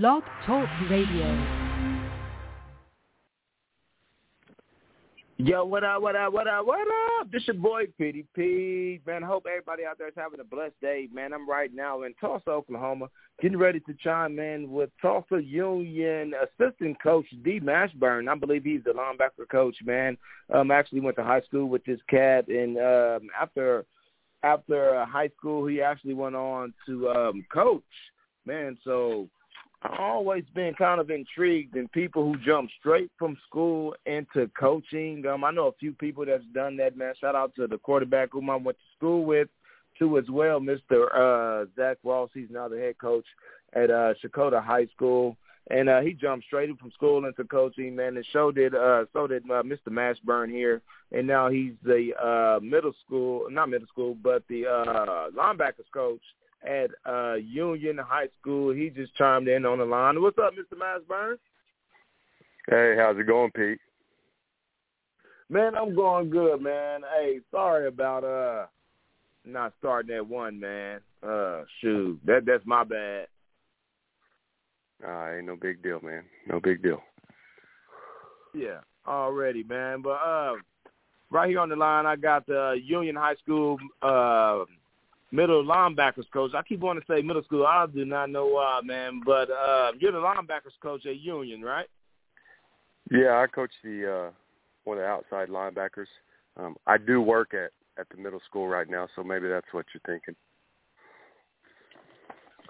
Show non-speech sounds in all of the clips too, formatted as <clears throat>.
Blog Talk Radio. Yo, what up, what up, what up, what up? This your boy PDP. Man, I hope everybody out there is having a blessed day. Man, I'm right now in Tulsa, Oklahoma, getting ready to chime in with Tulsa Union assistant coach D. Mashburn. I believe he's the linebacker coach, man. Um, actually went to high school with this cat, and um, after after high school, he actually went on to um, coach. Man, so I've always been kind of intrigued in people who jump straight from school into coaching. Um, I know a few people that's done that, man. Shout out to the quarterback whom I went to school with, too, as well, Mr. Uh, Zach Ross. He's now the head coach at uh, Checotah High School. And uh, he jumped straight from school into coaching, man. And so did uh, so did uh, Mr. Mashburn here, and now he's the uh, middle school, not middle school, but the uh, linebackers coach at uh, Union High School. He just chimed in on the line. What's up, Mr. Mashburn? Hey, how's it going, Pete? Man, I'm going good, man. Hey, sorry about uh not starting at one, man. Uh shoot. That that's my bad. Uh, ain't no big deal, man. No big deal. Yeah, already, man. But uh right here on the line I got the Union High School uh middle linebackers coach. I keep wanting to say middle school. I do not know why, man. But uh, you're the linebackers coach at Union, right? Yeah, I coach the uh, one of the outside linebackers. Um, I do work at at the middle school right now, so maybe that's what you're thinking.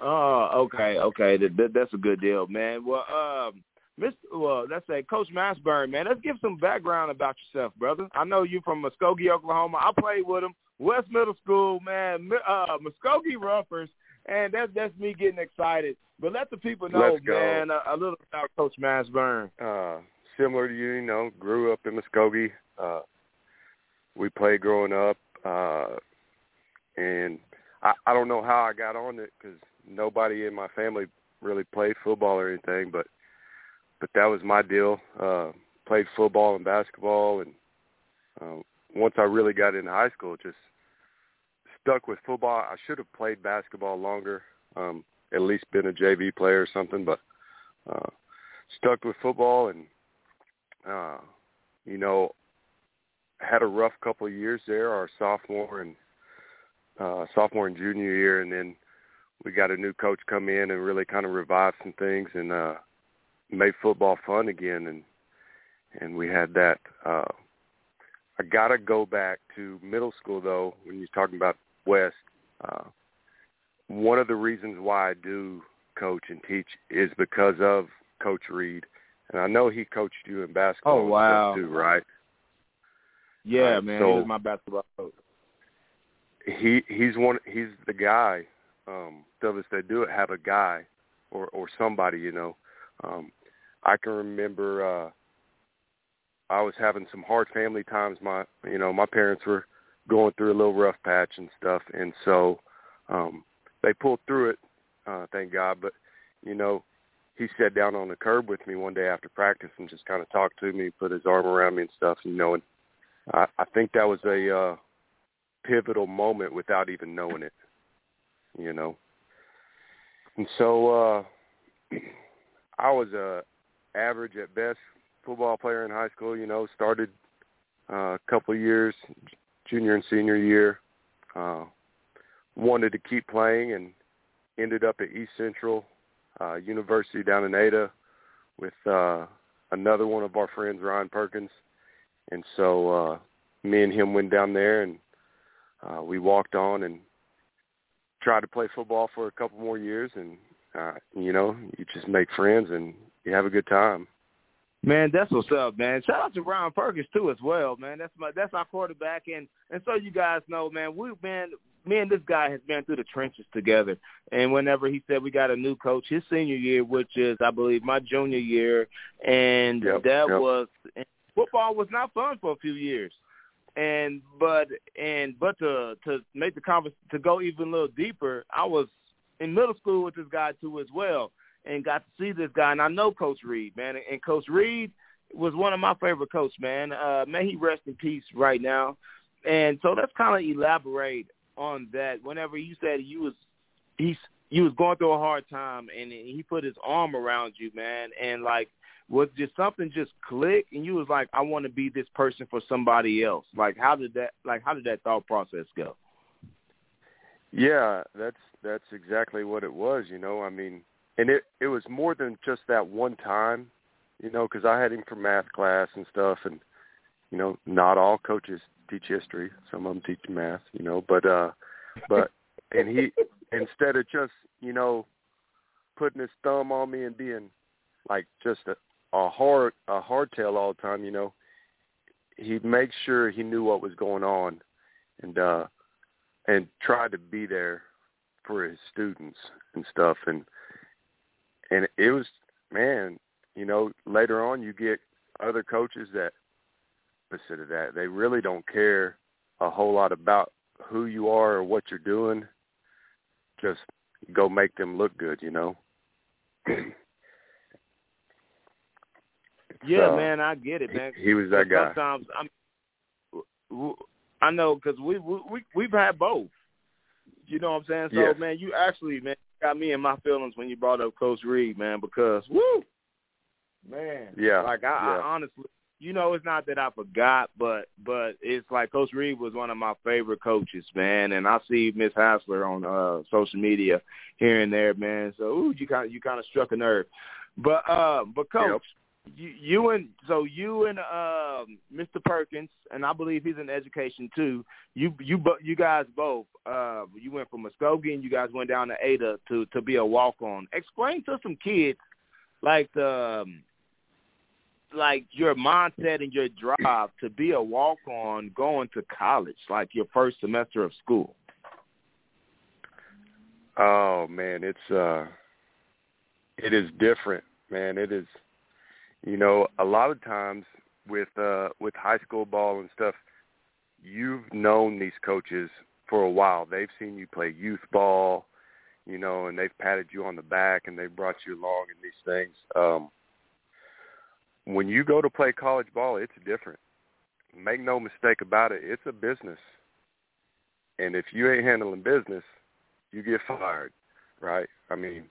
Oh, okay, okay. That, that, that's a good deal, man. Well, um, Mr. Well, let's say Coach Mashburn, man. Let's give some background about yourself, brother. I know you from Muskogee, Oklahoma. I played with him. West Middle School, man, uh, Muskogee Roughers, and that's that's me getting excited. But let the people know, man, a, a, little about Coach Mashburn. Uh, similar to you, you know, grew up in Muskogee. Uh, we played growing up, uh, and I, I don't know how I got on it because nobody in my family really played football or anything, but but that was my deal. Uh, played football and basketball, and uh, once I really got into high school, just stuck with football. I should have played basketball longer, um, at least been a JV player or something, but uh, stuck with football and, uh, you know, had a rough couple of years there, our sophomore and uh, sophomore and junior year, and then we got a new coach come in and really kind of revived some things and uh, made football fun again, and and we had that. Uh, I gotta go back to middle school though. When you're talking about West, uh, one of the reasons why I do coach and teach is because of Coach Reed, and I know he coached you in basketball. Oh wow, too, right? Yeah, uh, man, so he was my basketball coach. He he's one. He's the guy. Um, of us that do it have a guy or or somebody. You know, um, I can remember. uh I was having some hard family times. My, you know, my parents were going through a little rough patch and stuff, and so um, they pulled through it, uh, thank God. But you know, he sat down on the curb with me one day after practice and just kind of talked to me, put his arm around me and stuff. You know, and I, I think that was a uh, pivotal moment without even knowing it. You know, and so uh, <clears throat> I was a uh, average at best football player in high school. You know, started uh, a couple years, junior and senior year. Uh, wanted to keep playing and ended up at East Central uh, University down in Ada with uh, another one of our friends, Ryan Perkins. And so uh, me and him went down there and uh, we walked on and tried to play football for a couple more years. And, uh, you know, you just make friends and you have a good time. Man, that's what's up, man. Shout out to Ryan Perkins too as well, man. That's my that's our quarterback and and so you guys know, man, we've been me and this guy has been through the trenches together. And whenever he said we got a new coach his senior year, which is I believe my junior year, and yep, that yep. was football was not fun for a few years. And but and but to to make the conversation to go even a little deeper, I was in middle school with this guy too as well and got to see this guy. And I know Coach Reed, man. And Coach Reed was one of my favorite coaches, man. Uh, may he rest in peace right now. And so let's kind of elaborate on that. Whenever you said you was, he's you was going through a hard time, and he put his arm around you, man, and like was just something just click, and you was like, I want to be this person for somebody else. Like, how did that like how did that thought process go? Yeah, that's that's exactly what it was. You know, I mean, and it it was more than just that one time. You know, because I had him for math class and stuff, and you know, not all coaches teach history. Some of them teach math. You know, but uh, but <laughs> and he instead of just you know putting his thumb on me and being like just a, a hard a hardtail all the time, you know, he'd make sure he knew what was going on and uh and tried to be there for his students and stuff and and it was man, you know, later on you get other coaches that opposite of that. They really don't care a whole lot about who you are or what you're doing. Just go make them look good, you know. yeah, uh, man, I get it, man. He, he was that guy. Sometimes I'm, I know because we we we've had both. You know what I'm saying? So yes. man, you actually man got me in my feelings when you brought up Coach Reed, man, because woo, man, yeah, like I, yeah. I honestly you know, it's not that I forgot, but but it's like Coach Reed was one of my favorite coaches, man. And I see Miss Hassler on uh social media here and there, man. So ooh, you kind of you kind of struck a nerve. But uh, but coach, yep. You, you and so you and um, Mr. Perkins, and I believe he's in education too. You you you guys both. Uh, you went from Muskogee and you guys went down to Ada to to be a walk on. Explain to some kids like the. Um, like your mindset and your drive to be a walk on going to college, like your first semester of school? Oh man, it's uh it is different, man. It is you know, a lot of times with uh with high school ball and stuff, you've known these coaches for a while. They've seen you play youth ball, you know, and they've patted you on the back and they've brought you along in these things. Um when you go to play college ball, it's different. Make no mistake about it, it's a business. And if you ain't handling business, you get fired, right? I mean,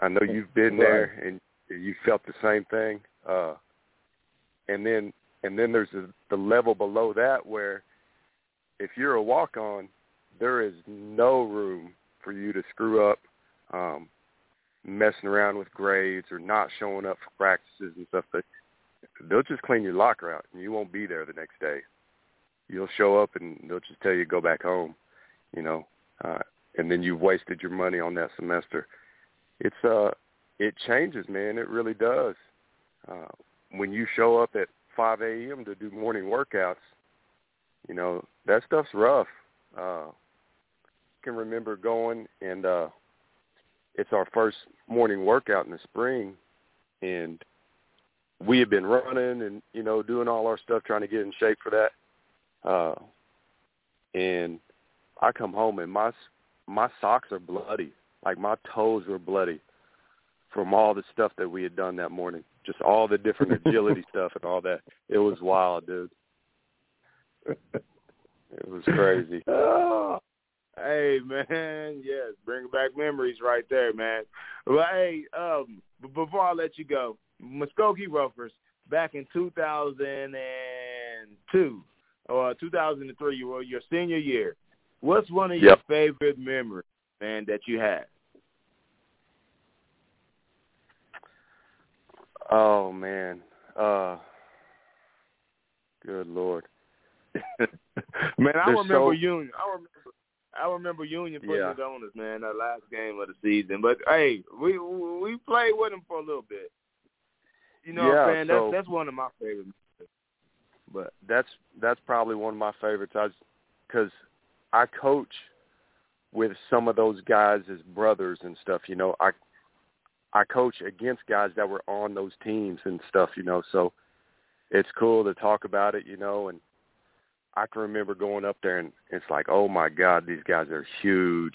I know you've been there and you felt the same thing. Uh and then and then there's a, the level below that where if you're a walk on, there is no room for you to screw up. Um messing around with grades or not showing up for practices and stuff, but they'll just clean your locker out and you won't be there the next day. You'll show up and they'll just tell you to go back home, you know, uh, and then you've wasted your money on that semester. It's uh, it changes, man. It really does. Uh, when you show up at 5 a.m. to do morning workouts, you know that stuff's rough. Uh, can remember going and uh, it's our first morning workout in the spring, and we had been running and you know doing all our stuff trying to get in shape for that. Uh, and I come home and my my socks are bloody, like my toes were bloody from all the stuff that we had done that morning. Just all the different <laughs> agility stuff and all that. It was wild, dude. It was crazy. Oh, <laughs> Hey man, yes, bring back memories right there, man. Well, hey, um, before I let you go, Muskogee Roughers back in 2002 or 2003, you were your senior year. What's one of your favorite memories, man, that you had? Oh man, uh, good lord, <laughs> man, I remember so... Union. I remember I remember Union putting yeah. it on us, man, that last game of the season. But hey, we we played with them for a little bit. You know yeah, what I'm saying? So that's that's one of my favorites. But that's that's probably one of my favorites. I because I coach with some of those guys as brothers and stuff. You know, I I coach against guys that were on those teams and stuff. You know, so it's cool to talk about it. You know, and I can remember going up there and it's like, oh my God, these guys are huge.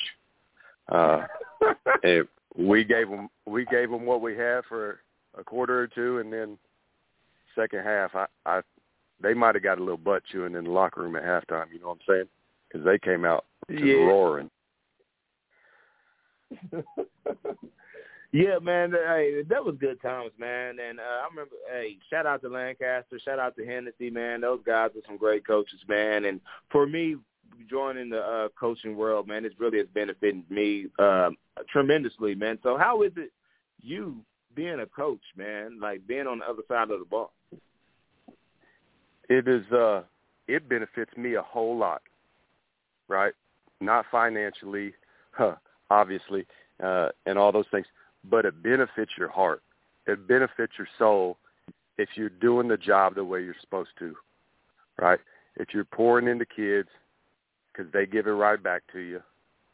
Uh, <laughs> and we gave them we gave them what we had for a quarter or two, and then second half, I, I they might have got a little butt chewing in the locker room at halftime. You know what I'm saying? Because they came out yeah. roaring. <laughs> yeah, man. Hey, that was good times, man. And uh, I remember, hey, shout out to Lancaster, shout out to Hennessy, man. Those guys are some great coaches, man. And for me, joining the uh, coaching world, man, it's really has benefited me uh, tremendously, man. So how is it you being a coach, man? Like being on the other side of the ball. It is. uh It benefits me a whole lot, right? Not financially, huh, obviously, uh, and all those things, but it benefits your heart. It benefits your soul if you're doing the job the way you're supposed to, right? If you're pouring into kids because they give it right back to you,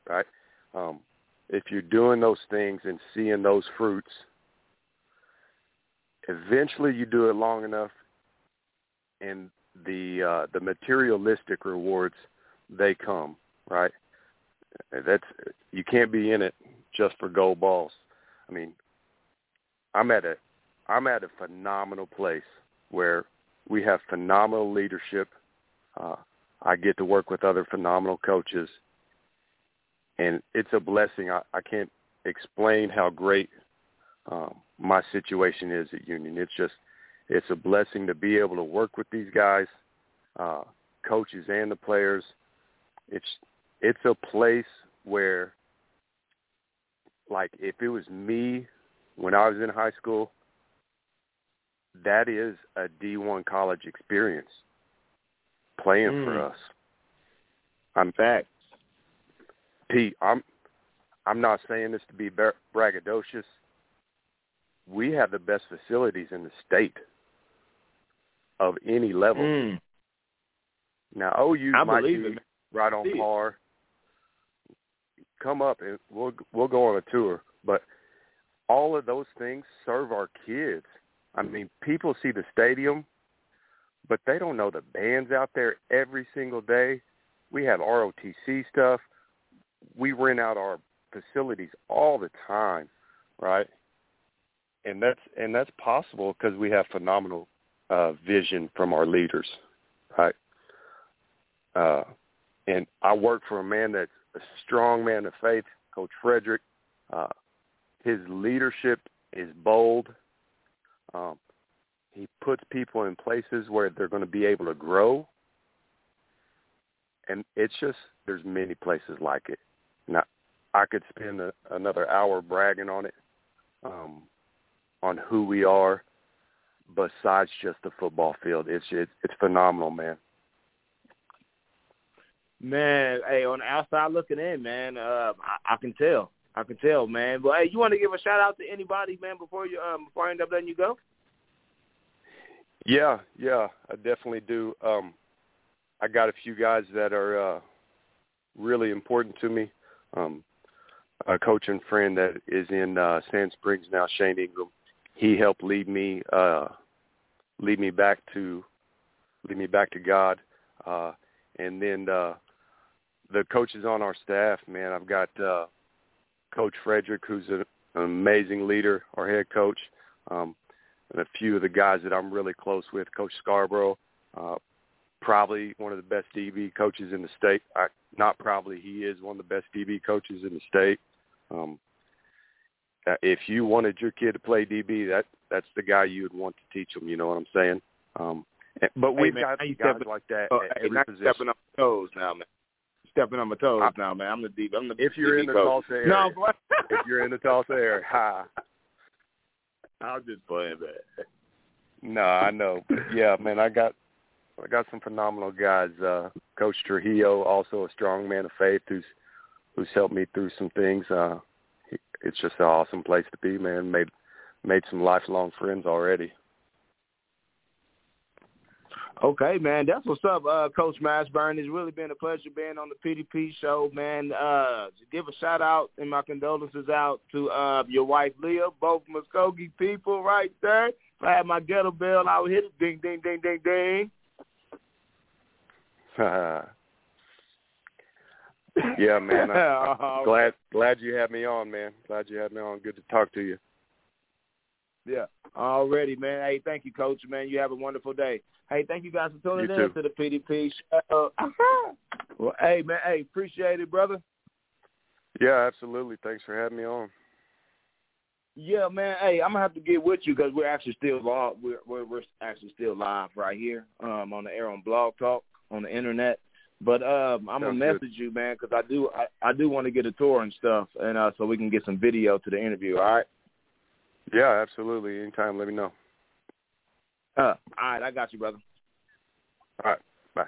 right? Um, if you're doing those things and seeing those fruits, eventually you do it long enough, and the uh, the materialistic rewards they come, right? That's you can't be in it just for gold balls. I mean, I'm at a I'm at a phenomenal place where we have phenomenal leadership. Uh, I get to work with other phenomenal coaches, and it's a blessing. I, I can't explain how great um, my situation is at Union. It's just it's a blessing to be able to work with these guys, uh, coaches and the players. It's it's a place where, like, if it was me when I was in high school, that is a D1 college experience playing mm. for us. I'm back. Pete, I'm I'm not saying this to be braggadocious. We have the best facilities in the state of any level. Mm. Now OU I might be right on par. Come up and we'll we'll go on a tour. But all of those things serve our kids. I mean, people see the stadium but they don't know the bands out there every single day. We have ROTC stuff. We rent out our facilities all the time, right? And that's and that's possible because we have phenomenal uh, vision from our leaders, right? Uh, and I work for a man that's strong man of faith, Coach Frederick. Uh, his leadership is bold. Um, he puts people in places where they're going to be able to grow. And it's just there's many places like it. Now, I could spend a, another hour bragging on it, um, on who we are, besides just the football field. It's it's, it's phenomenal, man. Man, hey, on the outside looking in, man, uh, I, I can tell. I can tell, man. But hey, you want to give a shout out to anybody, man, before you um before I end up letting you go? Yeah, yeah, I definitely do. Um, I got a few guys that are uh, really important to me. Um, a coach and friend that is in uh, Sand Springs now, Shane Ingram. He helped lead me uh, lead me back to lead me back to God. Uh, and then uh, the coaches on our staff, man, I've got uh, Coach Frederick, who's an amazing leader, our head coach. Um, and a few of the guys that I'm really close with, Coach Scarborough, uh, probably one of the best DB coaches in the state. I, not probably, he is one of the best DB coaches in the state. Um, uh, if you wanted your kid to play DB, that that's the guy you would want to teach them. You know what I'm saying? Um, but we've hey, man, got guys stepping, like that uh, at every position. Stepping on toes now, man. Stepping on my toes I, now, man. I'm the DB. I'm the <laughs> if you're in the. Tulsa area, no, if you're in the Tulsa area, ha. I'm just playing, man. No, I know. Yeah, man, I got I got some phenomenal guys. Uh Coach Trujillo, also a strong man of faith who's who's helped me through some things. Uh it's just an awesome place to be, man. Made made some lifelong friends already. Okay, man, that's what's up, uh, Coach Mashburn. It's really been a pleasure being on the PDP show, man. Uh, give a shout out and my condolences out to uh, your wife Leah, both Muskogee people right there. If I had my ghetto bell, I would hit it, ding, ding, ding, ding, ding. <laughs> yeah, man. <laughs> I'm glad glad you had me on, man. Glad you had me on. Good to talk to you. Yeah, already, man. Hey, thank you, Coach. Man, you have a wonderful day. Hey, thank you guys for tuning you in too. to the PDP show. <laughs> well, hey, man, hey, appreciate it, brother. Yeah, absolutely. Thanks for having me on. Yeah, man. Hey, I'm gonna have to get with you because we're actually still live. We're, we're we're actually still live right here um, on the air on Blog Talk on the internet. But um, I'm gonna message good. you, man, because I do I, I do want to get a tour and stuff, and uh, so we can get some video to the interview. All right. Yeah, absolutely. Anytime, let me know. Uh, all right, I got you, brother. All right. Bye.